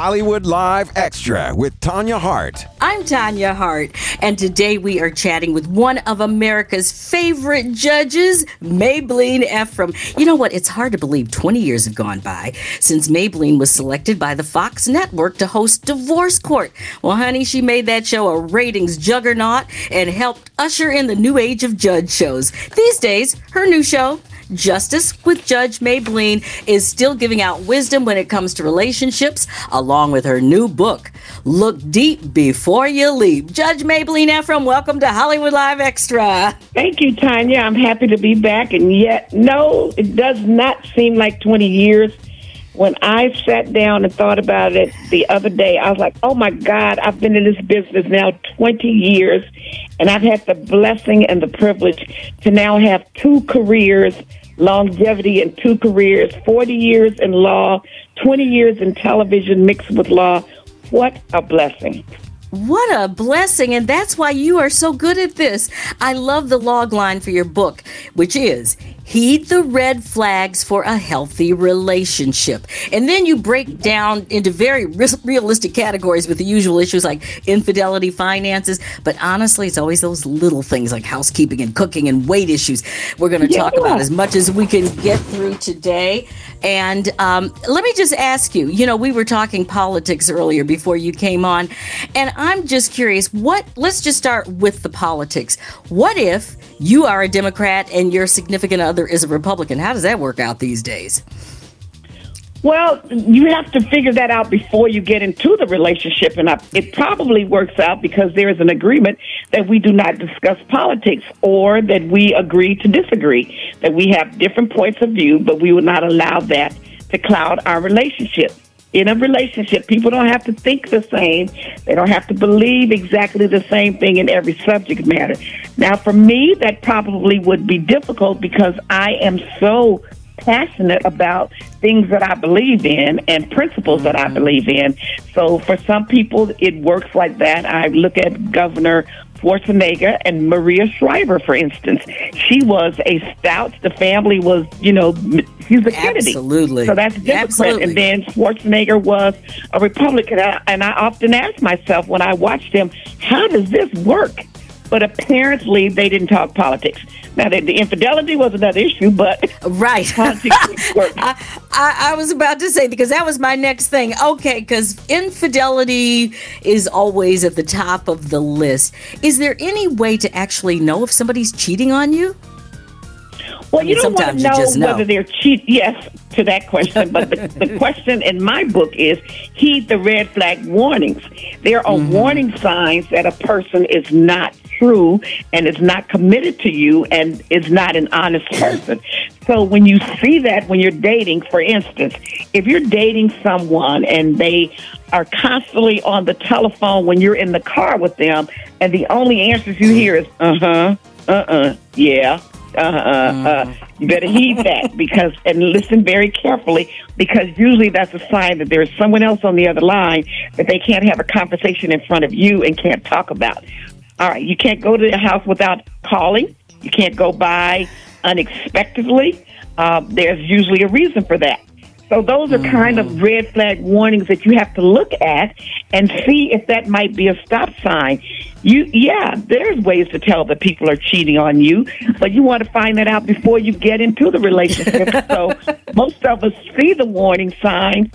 Hollywood Live Extra with Tanya Hart. I'm Tanya Hart, and today we are chatting with one of America's favorite judges, Mablean Ephriam. You know what? It's hard to believe 20 years have gone by since Mablean was selected by the Fox network to host Divorce Court. Well, honey, she made that show a ratings juggernaut and helped usher in the new age of judge shows. These days, her new show, Justice with Judge Mablean is still giving out wisdom when it comes to relationships, along with her new book, Look Deep Before You Leap. Judge Mablean Ephriam, welcome to Hollywood Live Extra. Thank you, Tanya. I'm happy to be back. And yet, no, it does not seem like 20 years. When I sat down and thought about it the other day, I was like, oh my God, I've been in this business now 20 years, and I've had the blessing and the privilege to now have two careers longevity in two careers 40 years in law, 20 years in television mixed with law. What a blessing. What a blessing. And that's why you are so good at this. I love the log line for your book, which is Heed the red flags for a healthy relationship. And then you break down into very realistic categories with the usual issues like infidelity, finances. But honestly, it's always those little things like housekeeping and cooking and weight issues we're going to yeah. talk about as much as we can get through today. And um, let me just ask you you know, we were talking politics earlier before you came on. And I'm just curious what, let's just start with the politics. What if you are a Democrat and your significant other is a Republican. How does that work out these days? Well, you have to figure that out before you get into the relationship, and I, it probably works out because there is an agreement that we do not discuss politics or that we agree to disagree, that we have different points of view, but we will not allow that to cloud our relationship in a relationship, people don't have to think the same. They don't have to believe exactly the same thing in every subject matter. Now, for me, that probably would be difficult because I am so passionate about things that I believe in and principles that I mm-hmm. believe in. So for some people, it works like that. I look at Governor Schwarzenegger and Maria Shriver, for instance. She was a stout. The family was, you know, he's a Kennedy. Absolutely. So that's different. Absolutely. And then Schwarzenegger was a Republican. And I often ask myself when I watched him, how does this work? But apparently they didn't talk politics. Now, the, the infidelity was another issue, but right. I, I, I, was about to say because that was my next thing. Okay, because infidelity is always at the top of the list. Is there any way to actually know if somebody's cheating on you? Well, I mean, you don't want to know, know, whether they're cheat. Yes, to that question. But the, the, question in my book is heed the red flag warnings. There are mm-hmm. warning signs that a person is not true and is not committed to you and is not an honest person. So when you see that when you're dating, for instance, if you're dating someone and they are constantly on the telephone when you're in the car with them, and the only answers you hear is uh huh, uh uh, yeah, uh uh. You better heed that because and listen very carefully because usually that's a sign that there's someone else on the other line that they can't have a conversation in front of you and can't talk about. All right, you can't go to the house without calling. You can't go by unexpectedly. Uh, there's usually a reason for that. So those are kind of mm. red flag warnings that you have to look at and see if that might be a stop sign. You, yeah, there's ways to tell that people are cheating on you, but you want to find that out before you get into the relationship. so most of us see the warning sign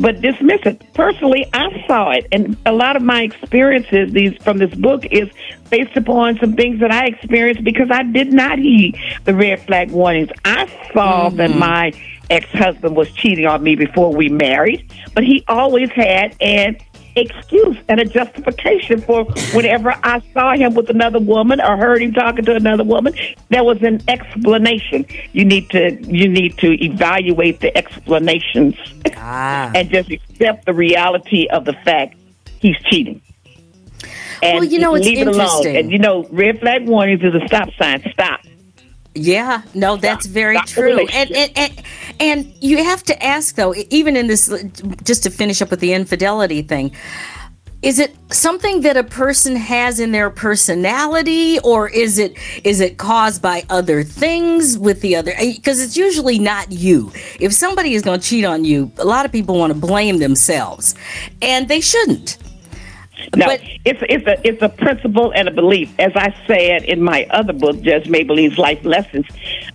but dismiss it. Personally, I saw it, and a lot of my experiences these from this book is based upon some things that I experienced because I did not heed the red flag warnings. I saw mm-hmm. that my ex husband was cheating on me before we married, but he always had an excuse and a justification for whenever I saw him with another woman or heard him talking to another woman. There was an explanation. You need to you need to evaluate the explanations ah. and just accept the reality of the fact he's cheating. And well, you know, it's leave it alone. And you know, red flag warnings is a stop sign. Stop. Yeah, no, that's very Stop true. And, and, and and you have to ask though, even in this, just to finish up with the infidelity thing, is it something that a person has in their personality or is it is it caused by other things with the other? Because it's usually not you. If somebody is going to cheat on you a lot of people want to blame themselves and they shouldn't no, but, it's it's a it's a principle and a belief. As I said in my other book, Judge Mablean's Life Lessons,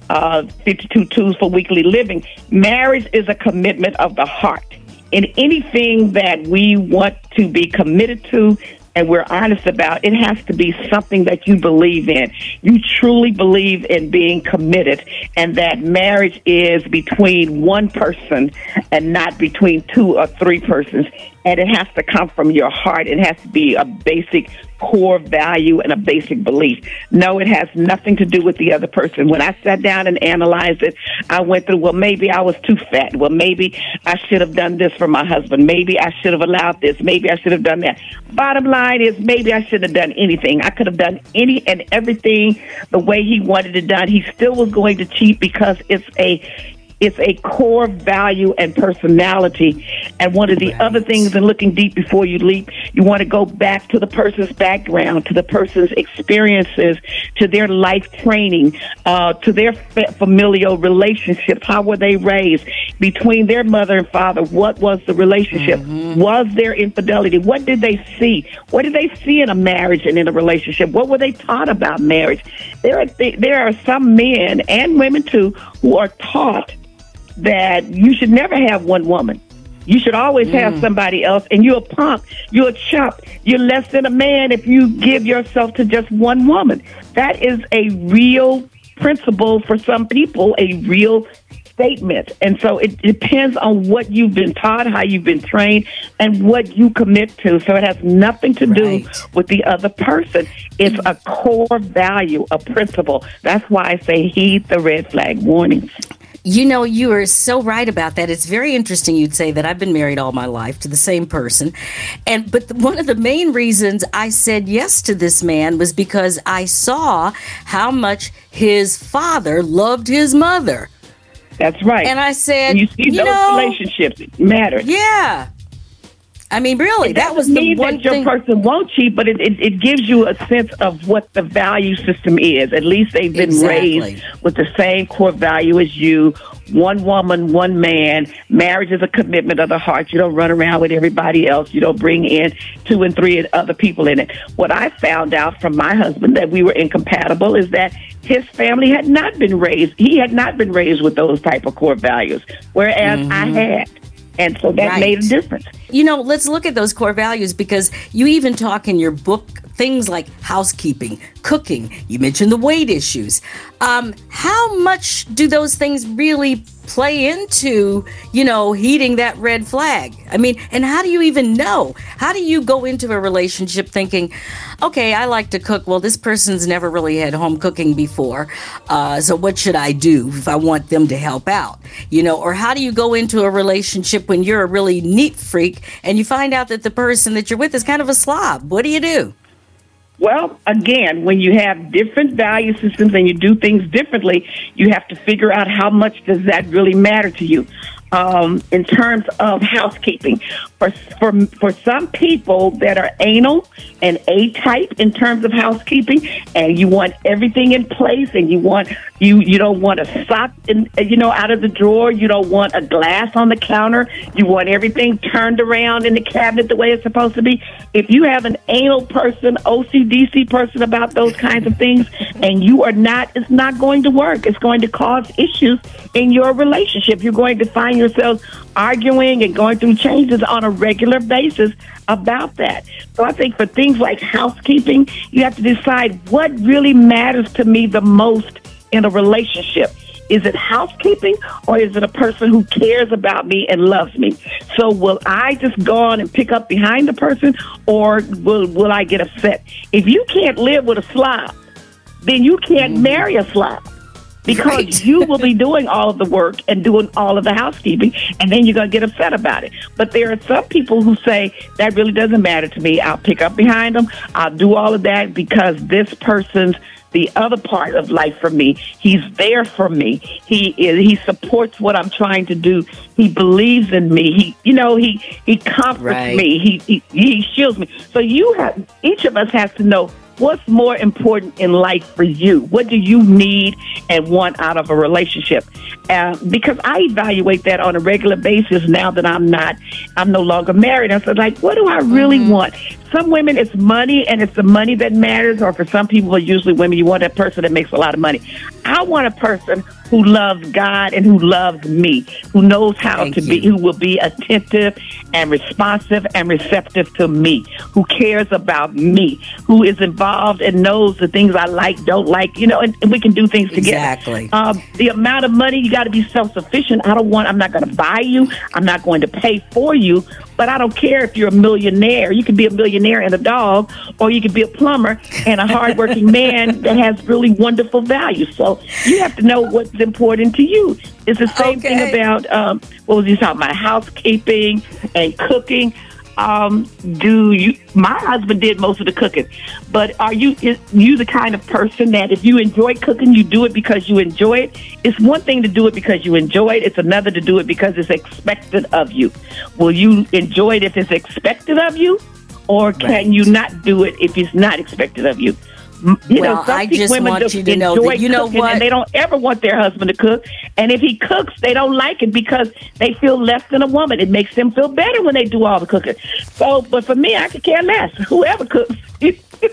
uh, 52 Tools for Weekly Living, marriage is a commitment of the heart. In anything that we want to be committed to, and we're honest about, it has to be something that you believe in. You truly believe in being committed, and that marriage is between one person and not between two or three persons and it has to come from your heart. It has to be a basic core value and a basic belief. No, it has nothing to do with the other person. When I sat down and analyzed it, I went through, well, maybe I was too fat. Well, maybe I should have done this for my husband. Maybe I should have allowed this. Maybe I should have done that. Bottom line is, maybe I shouldn't have done anything. I could have done any and everything the way he wanted it done. He still was going to cheat because it's a it's a core value and personality. And one of the right. other things in looking deep before you leap, you want to go back to the person's background, to the person's experiences, to their life training, uh, to their familial relationships. How were they raised? Between their mother and father, what was the relationship? Mm-hmm. Was there infidelity? What did they see? What did they see in a marriage and in a relationship? What were they taught about marriage? There are, th- there are some men and women too who are taught that you should never have one woman. You should always mm. have somebody else, and you're a punk, you're a chump, you're less than a man if you give yourself to just one woman. That is a real principle for some people, a real statement. And so it depends on what you've been taught, how you've been trained, and what you commit to. So it has nothing to do with the other person. It's a core value, a principle. That's why I say heed the red flag warnings. You know, you are so right about that. It's very interesting you'd say that I've been married all my life to the same person. And but one of the main reasons I said yes to this man was because I saw how much his father loved his mother. That's right. And I said, and you see you those know, relationships matter. Yeah. I mean, really, that was the one that your thing. person won't cheat, but it, it, it, gives you a sense of what the value system is. At least they've been exactly. raised with the same core value as you. One woman, one man. Marriage is a commitment of the heart. You don't run around with everybody else. You don't bring in two and three other people in it. What I found out from my husband that we were incompatible is that his family had not been raised. He had not been raised with those type of core values, whereas mm-hmm. I had. And so that right. made a difference. You know, let's look at those core values because you even talk in your book things like housekeeping, cooking. You mentioned the weight issues. Um, how much do those things really play into, you know, heating that red flag? I mean, and how do you even know? How do you go into a relationship thinking, okay, I like to cook. Well, this person's never really had home cooking before. Uh, so what should I do if I want them to help out? You know, or how do you go into a relationship when you're a really neat freak and you find out that the person that you're with is kind of a slob? What do you do? Well, again, when you have different value systems and you do things differently, you have to figure out how much does that really matter to you um, in terms of housekeeping. For, for, for some people that are anal and A type in terms of housekeeping, and you want everything in place, and you want you you don't want a sock in you know out of the drawer, you don't want a glass on the counter, you want everything turned around in the cabinet the way it's supposed to be. If you have an anal person, OCDC person about those kinds of things, and you are not, it's not going to work. It's going to cause issues in your relationship. You're going to find yourselves arguing and going through changes on a regular basis about that. So I think for things like housekeeping, you have to decide what really matters to me the most in a relationship. Is it housekeeping or is it a person who cares about me and loves me? So will I just go on and pick up behind the person or will, will I get upset? If you can't live with a slob, then you can't mm-hmm. marry a slob because right. you will be doing all of the work and doing all of the housekeeping, and then you're going to get upset about it. But there are some people who say that really doesn't matter to me. I'll pick up behind them. I'll do all of that because this person's the other part of life for me. He's there for me. He is, he supports what I'm trying to do. He believes in me. He you know he he comforts right. me. He, he he shields me. So you have each of us has to know what's more important in life for you? What do you need and want out of a relationship? Uh, because I evaluate that on a regular basis now that I'm not, I'm no longer married. I said, like, what do I really mm-hmm. want? Some women, it's money and it's the money that matters, or for some people, usually women, you want that person that makes a lot of money. I want a person who loves God and who loves me, who knows how Thank to you. be, who will be attentive and responsive and receptive to me, who cares about me, who is involved and knows the things I like, don't like, you know, and, and we can do things together. Exactly. Um, the amount of money, you got to be self sufficient. I don't want, I'm not going to buy you, I'm not going to pay for you, but I don't care if you're a millionaire. You could be a millionaire and a dog, or you could be a plumber and a hardworking man that has really wonderful values. So you have to know what's important to you. It's the same okay. thing about um, what was you talking about? Housekeeping and cooking. Um, do you? My husband did most of the cooking, but are you is you the kind of person that if you enjoy cooking, you do it because you enjoy it? It's one thing to do it because you enjoy it. It's another to do it because it's expected of you. Will you enjoy it if it's expected of you, or can right. you not do it if it's not expected of you? You well, know, some I just women want you to know that you know what, and they don't ever want their husband to cook. And if he cooks, they don't like it because they feel less than a woman. It makes them feel better when they do all the cooking. So, but for me, I could care less. Whoever cooks.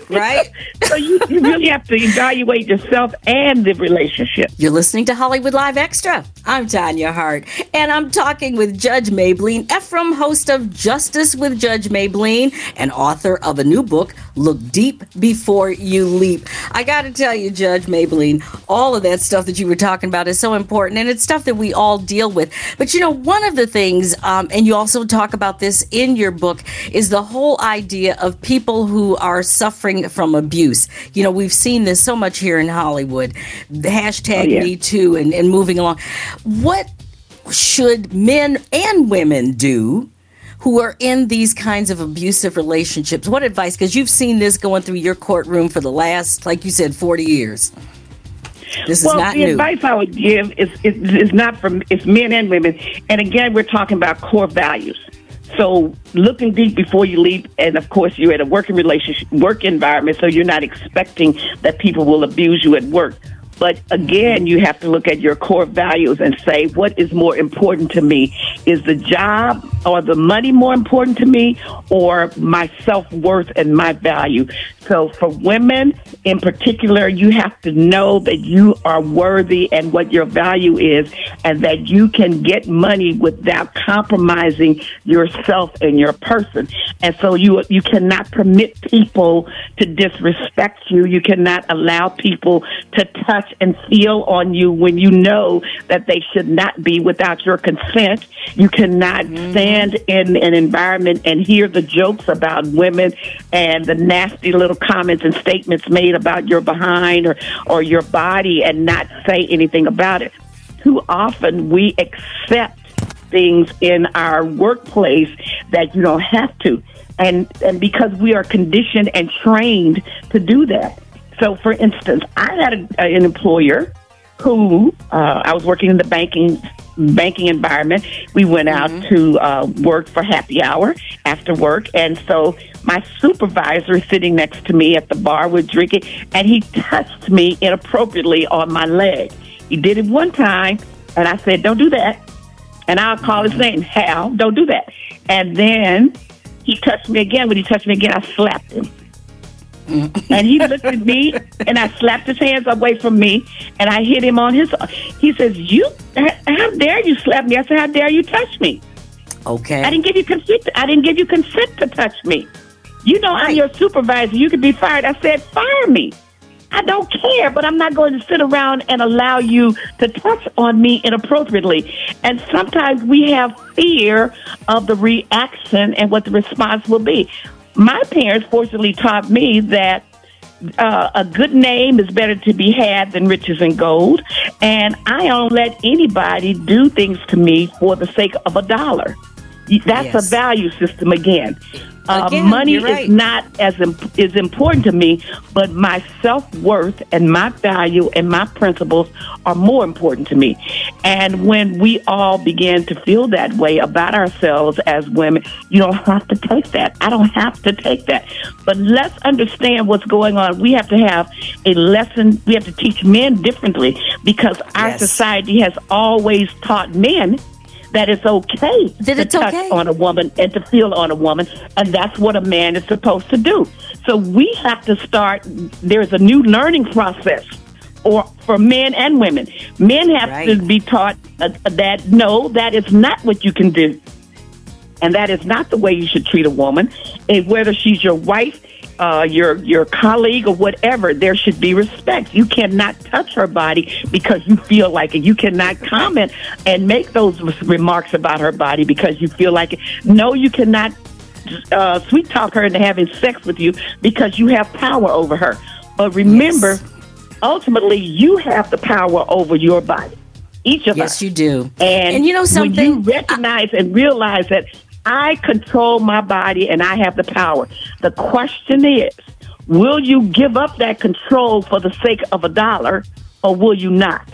Right? so you, you really have to evaluate yourself and the relationship. You're listening to Hollywood Live Extra. I'm Tanya Hart, and I'm talking with Judge Mablean Ephriam, host of Justice with Judge Mablean, and author of a new book, Look Deep Before You Leap. I got to tell you, Judge Mablean, all of that stuff that you were talking about is so important, and it's stuff that we all deal with. But you know, one of the things, um, and you also talk about this in your book, is the whole idea of people who are suffering suffering from abuse. You know, we've seen this so much here in Hollywood. The hashtag oh, yeah. Me Too and, and moving along. What should men and women do who are in these kinds of abusive relationships? What advice? Because you've seen this going through your courtroom for the last, like you said, 40 years. This well, is not the new. advice I would give is, is, is not from it's men and women. And again, we're talking about core values. So looking deep before you leap, and of course you're at a working relationship, work environment, so you're not expecting that people will abuse you at work. But again, you have to look at your core values and say, what is more important to me? Is the job or the money more important to me or my self worth and my value? So for women in particular, you have to know that you are worthy and what your value is and that you can get money without compromising yourself and your person. And so you, you cannot permit people to disrespect you. You cannot allow people to touch and feel on you when you know that they should not be without your consent. You cannot mm-hmm. stand in an environment and hear the jokes about women and the nasty little comments and statements made about your behind or, or your body and not say anything about it. Too often we accept things in our workplace that you don't have to. And, and because we are conditioned and trained to do that. So, for instance, I had a, an employer who uh, I was working in the banking banking environment. We went out mm-hmm. to uh, work for happy hour after work, and so my supervisor sitting next to me at the bar was drinking, and he touched me inappropriately on my leg. He did it one time, and I said, "Don't do that." And I'll call his name, Hal. Don't do that. And then he touched me again. When he touched me again, I slapped him and he looked at me, and I slapped his hands away from me, and I hit him on his. He says, "You, how dare you slap me?" I said, "How dare you touch me?" Okay. I didn't give you consent. I didn't give you consent to touch me. You know, right. I'm your supervisor. You could be fired. I said, fire me. I don't care, but I'm not going to sit around and allow you to touch on me inappropriately. And sometimes we have fear of the reaction and what the response will be my parents fortunately taught me that uh, a good name is better to be had than riches and gold. And I don't let anybody do things to me for the sake of a dollar. That's yes. a value system again. Uh, money right. is not as imp- is important to me, but my self worth and my value and my principles are more important to me. And when we all begin to feel that way about ourselves as women, you don't have to take that. I don't have to take that. But let's understand what's going on. We have to have a lesson. We have to teach men differently because our yes. society has always taught men that it's okay that to touch okay. on a woman and to feel on a woman, and that's what a man is supposed to do. So we have to start. There's a new learning process. Or for men and women, men have right. to be taught uh, that no, that is not what you can do, and that is not the way you should treat a woman. And whether she's your wife, uh, your your colleague or whatever, there should be respect. You cannot touch her body because you feel like it. You cannot comment and make those remarks about her body because you feel like it. No, you cannot uh, sweet talk her into having sex with you because you have power over her. But remember, yes. ultimately, you have the power over your body. Each of yes, us. Yes, you do. And, and you know something? When you recognize I- and realize that I control my body and I have the power. The question is, will you give up that control for the sake of a dollar or will you not?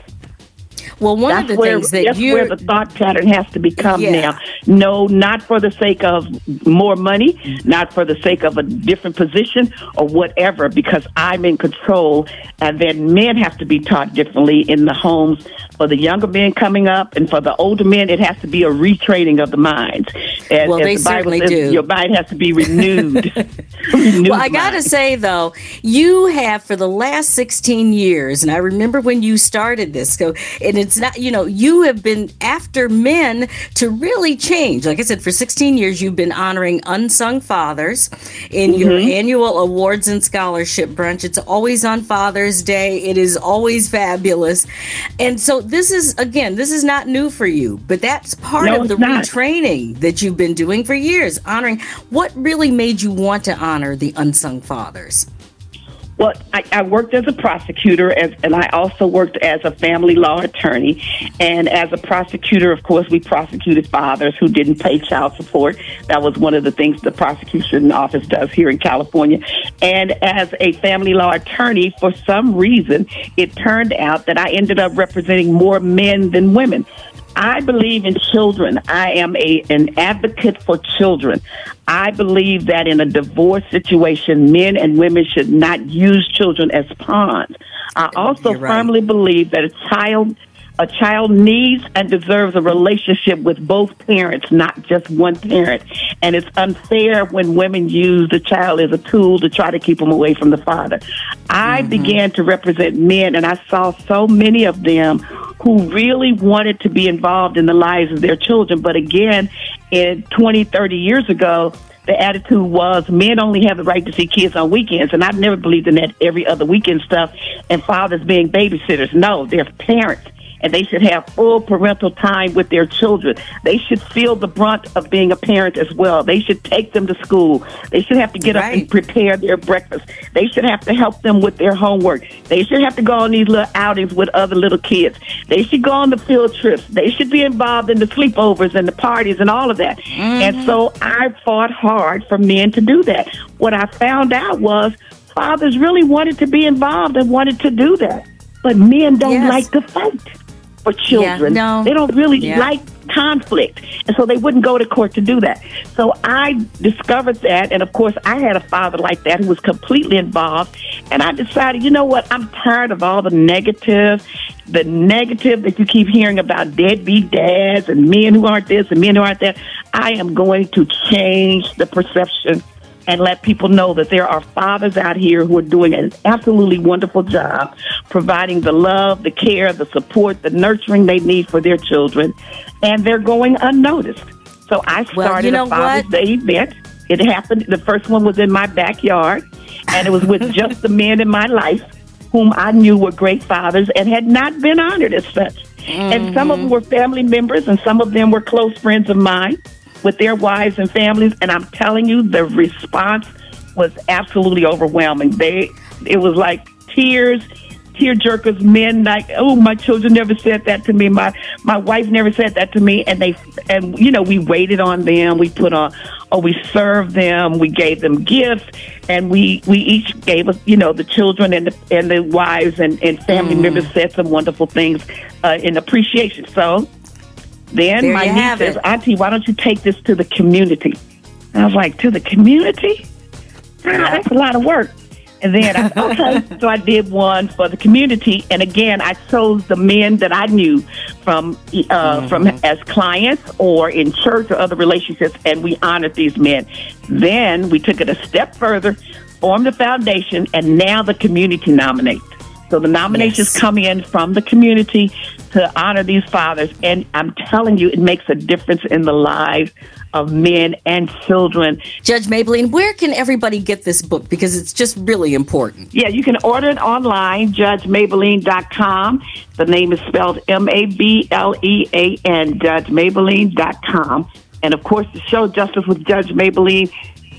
Well, one that's of the where, things that that's you where the thought pattern has to become yeah. now. No, not for the sake of more money, not for the sake of a different position or whatever, because I'm in control. And then men have to be taught differently in the homes. For the younger men coming up, and for the older men, it has to be a retraining of the minds. As, well, as they the Bible certainly says, do. Your mind has to be renewed. renewed well, I got to say though, you have for the last 16 years, and I remember when you started this. So, and it's not, you know, you have been after men to really change. Like I said, for 16 years, you've been honoring unsung fathers in mm-hmm. your annual awards and scholarship brunch. It's always on Father's Day. It is always fabulous. And so this is, again, this is not new for you, but that's part no, of the not. retraining that you've been doing for years, honoring what really made you want to honor the unsung fathers. Well, I, I worked as a prosecutor, as, and I also worked as a family law attorney. And as a prosecutor, of course, we prosecuted fathers who didn't pay child support. That was one of the things the prosecution office does here in California. And as a family law attorney, for some reason, it turned out that I ended up representing more men than women. I believe in children. I am a an advocate for children. I believe that in a divorce situation, men and women should not use children as pawns. I also right. firmly believe that a child a child needs and deserves a relationship with both parents, not just one parent. And it's unfair when women use the child as a tool to try to keep them away from the father. I mm-hmm. began to represent men, and I saw so many of them who really wanted to be involved in the lives of their children. But again, in 20, 30 years ago, the attitude was men only have the right to see kids on weekends. And I've never believed in that every other weekend stuff and fathers being babysitters. No, they're parents and they should have full parental time with their children. They should feel the brunt of being a parent as well. They should take them to school. They should have to get right. up and prepare their breakfast. They should have to help them with their homework. They should have to go on these little outings with other little kids. They should go on the field trips. They should be involved in the sleepovers and the parties and all of that. Mm-hmm. And so I fought hard for men to do that. What I found out was fathers really wanted to be involved and wanted to do that. But men don't yes. like to fight for children. Yeah, no. They don't really yeah. like conflict. And so they wouldn't go to court to do that. So I discovered that. And of course, I had a father like that who was completely involved. And I decided, you know what? I'm tired of all the negative, the negative that you keep hearing about deadbeat dads and men who aren't this and men who aren't that. I am going to change the perception and let people know that there are fathers out here who are doing an absolutely wonderful job providing the love, the care, the support, the nurturing they need for their children, and they're going unnoticed. So I started well, you know a Father's what? Day event. It happened, the first one was in my backyard, and it was with just the men in my life whom I knew were great fathers and had not been honored as such. Mm-hmm. And some of them were family members, and some of them were close friends of mine with their wives and families, and I'm telling you, the response was absolutely overwhelming. They it was like tears tear jerkers, men like, oh, my children never said that to me. My my wife never said that to me. And they and you know we waited on them. We put on, oh, we served them. We gave them gifts, and we we each gave us, you know, the children and the and the wives and and family mm. members said some wonderful things uh, in appreciation. So then there my niece says, Auntie, why don't you take this to the community? And I was like, to the community? That's a lot of work. And then I okay, so I did one for the community, and again I chose the men that I knew from uh, mm-hmm. from as clients or in church or other relationships, and we honored these men. Then we took it a step further, formed a foundation, and now the community nominates. So the nominations yes. come in from the community to honor these fathers. And I'm telling you, it makes a difference in the lives of men and children. Judge Mablean, where can everybody get this book? Because it's just really important. Yeah, you can order it online, judgemablean.com. The name is spelled M A B L E A N, judgemablean.com. And of course, the show Justice with Judge Mablean,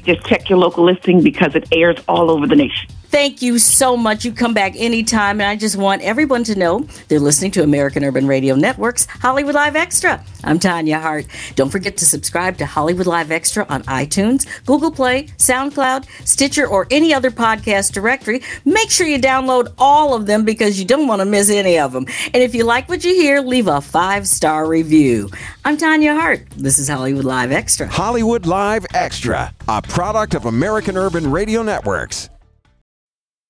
just check your local listing because it airs all over the nation. Thank you so much. You come back anytime. And I just want everyone to know they're listening to American Urban Radio Network's Hollywood Live Extra. I'm Tanya Hart. Don't forget to subscribe to Hollywood Live Extra on iTunes, Google Play, SoundCloud, Stitcher, or any other podcast directory. Make sure you download all of them because you don't want to miss any of them. And if you like what you hear, leave a five star review. I'm Tanya Hart. This is Hollywood Live Extra. Hollywood Live Extra, a product of American Urban Radio Networks.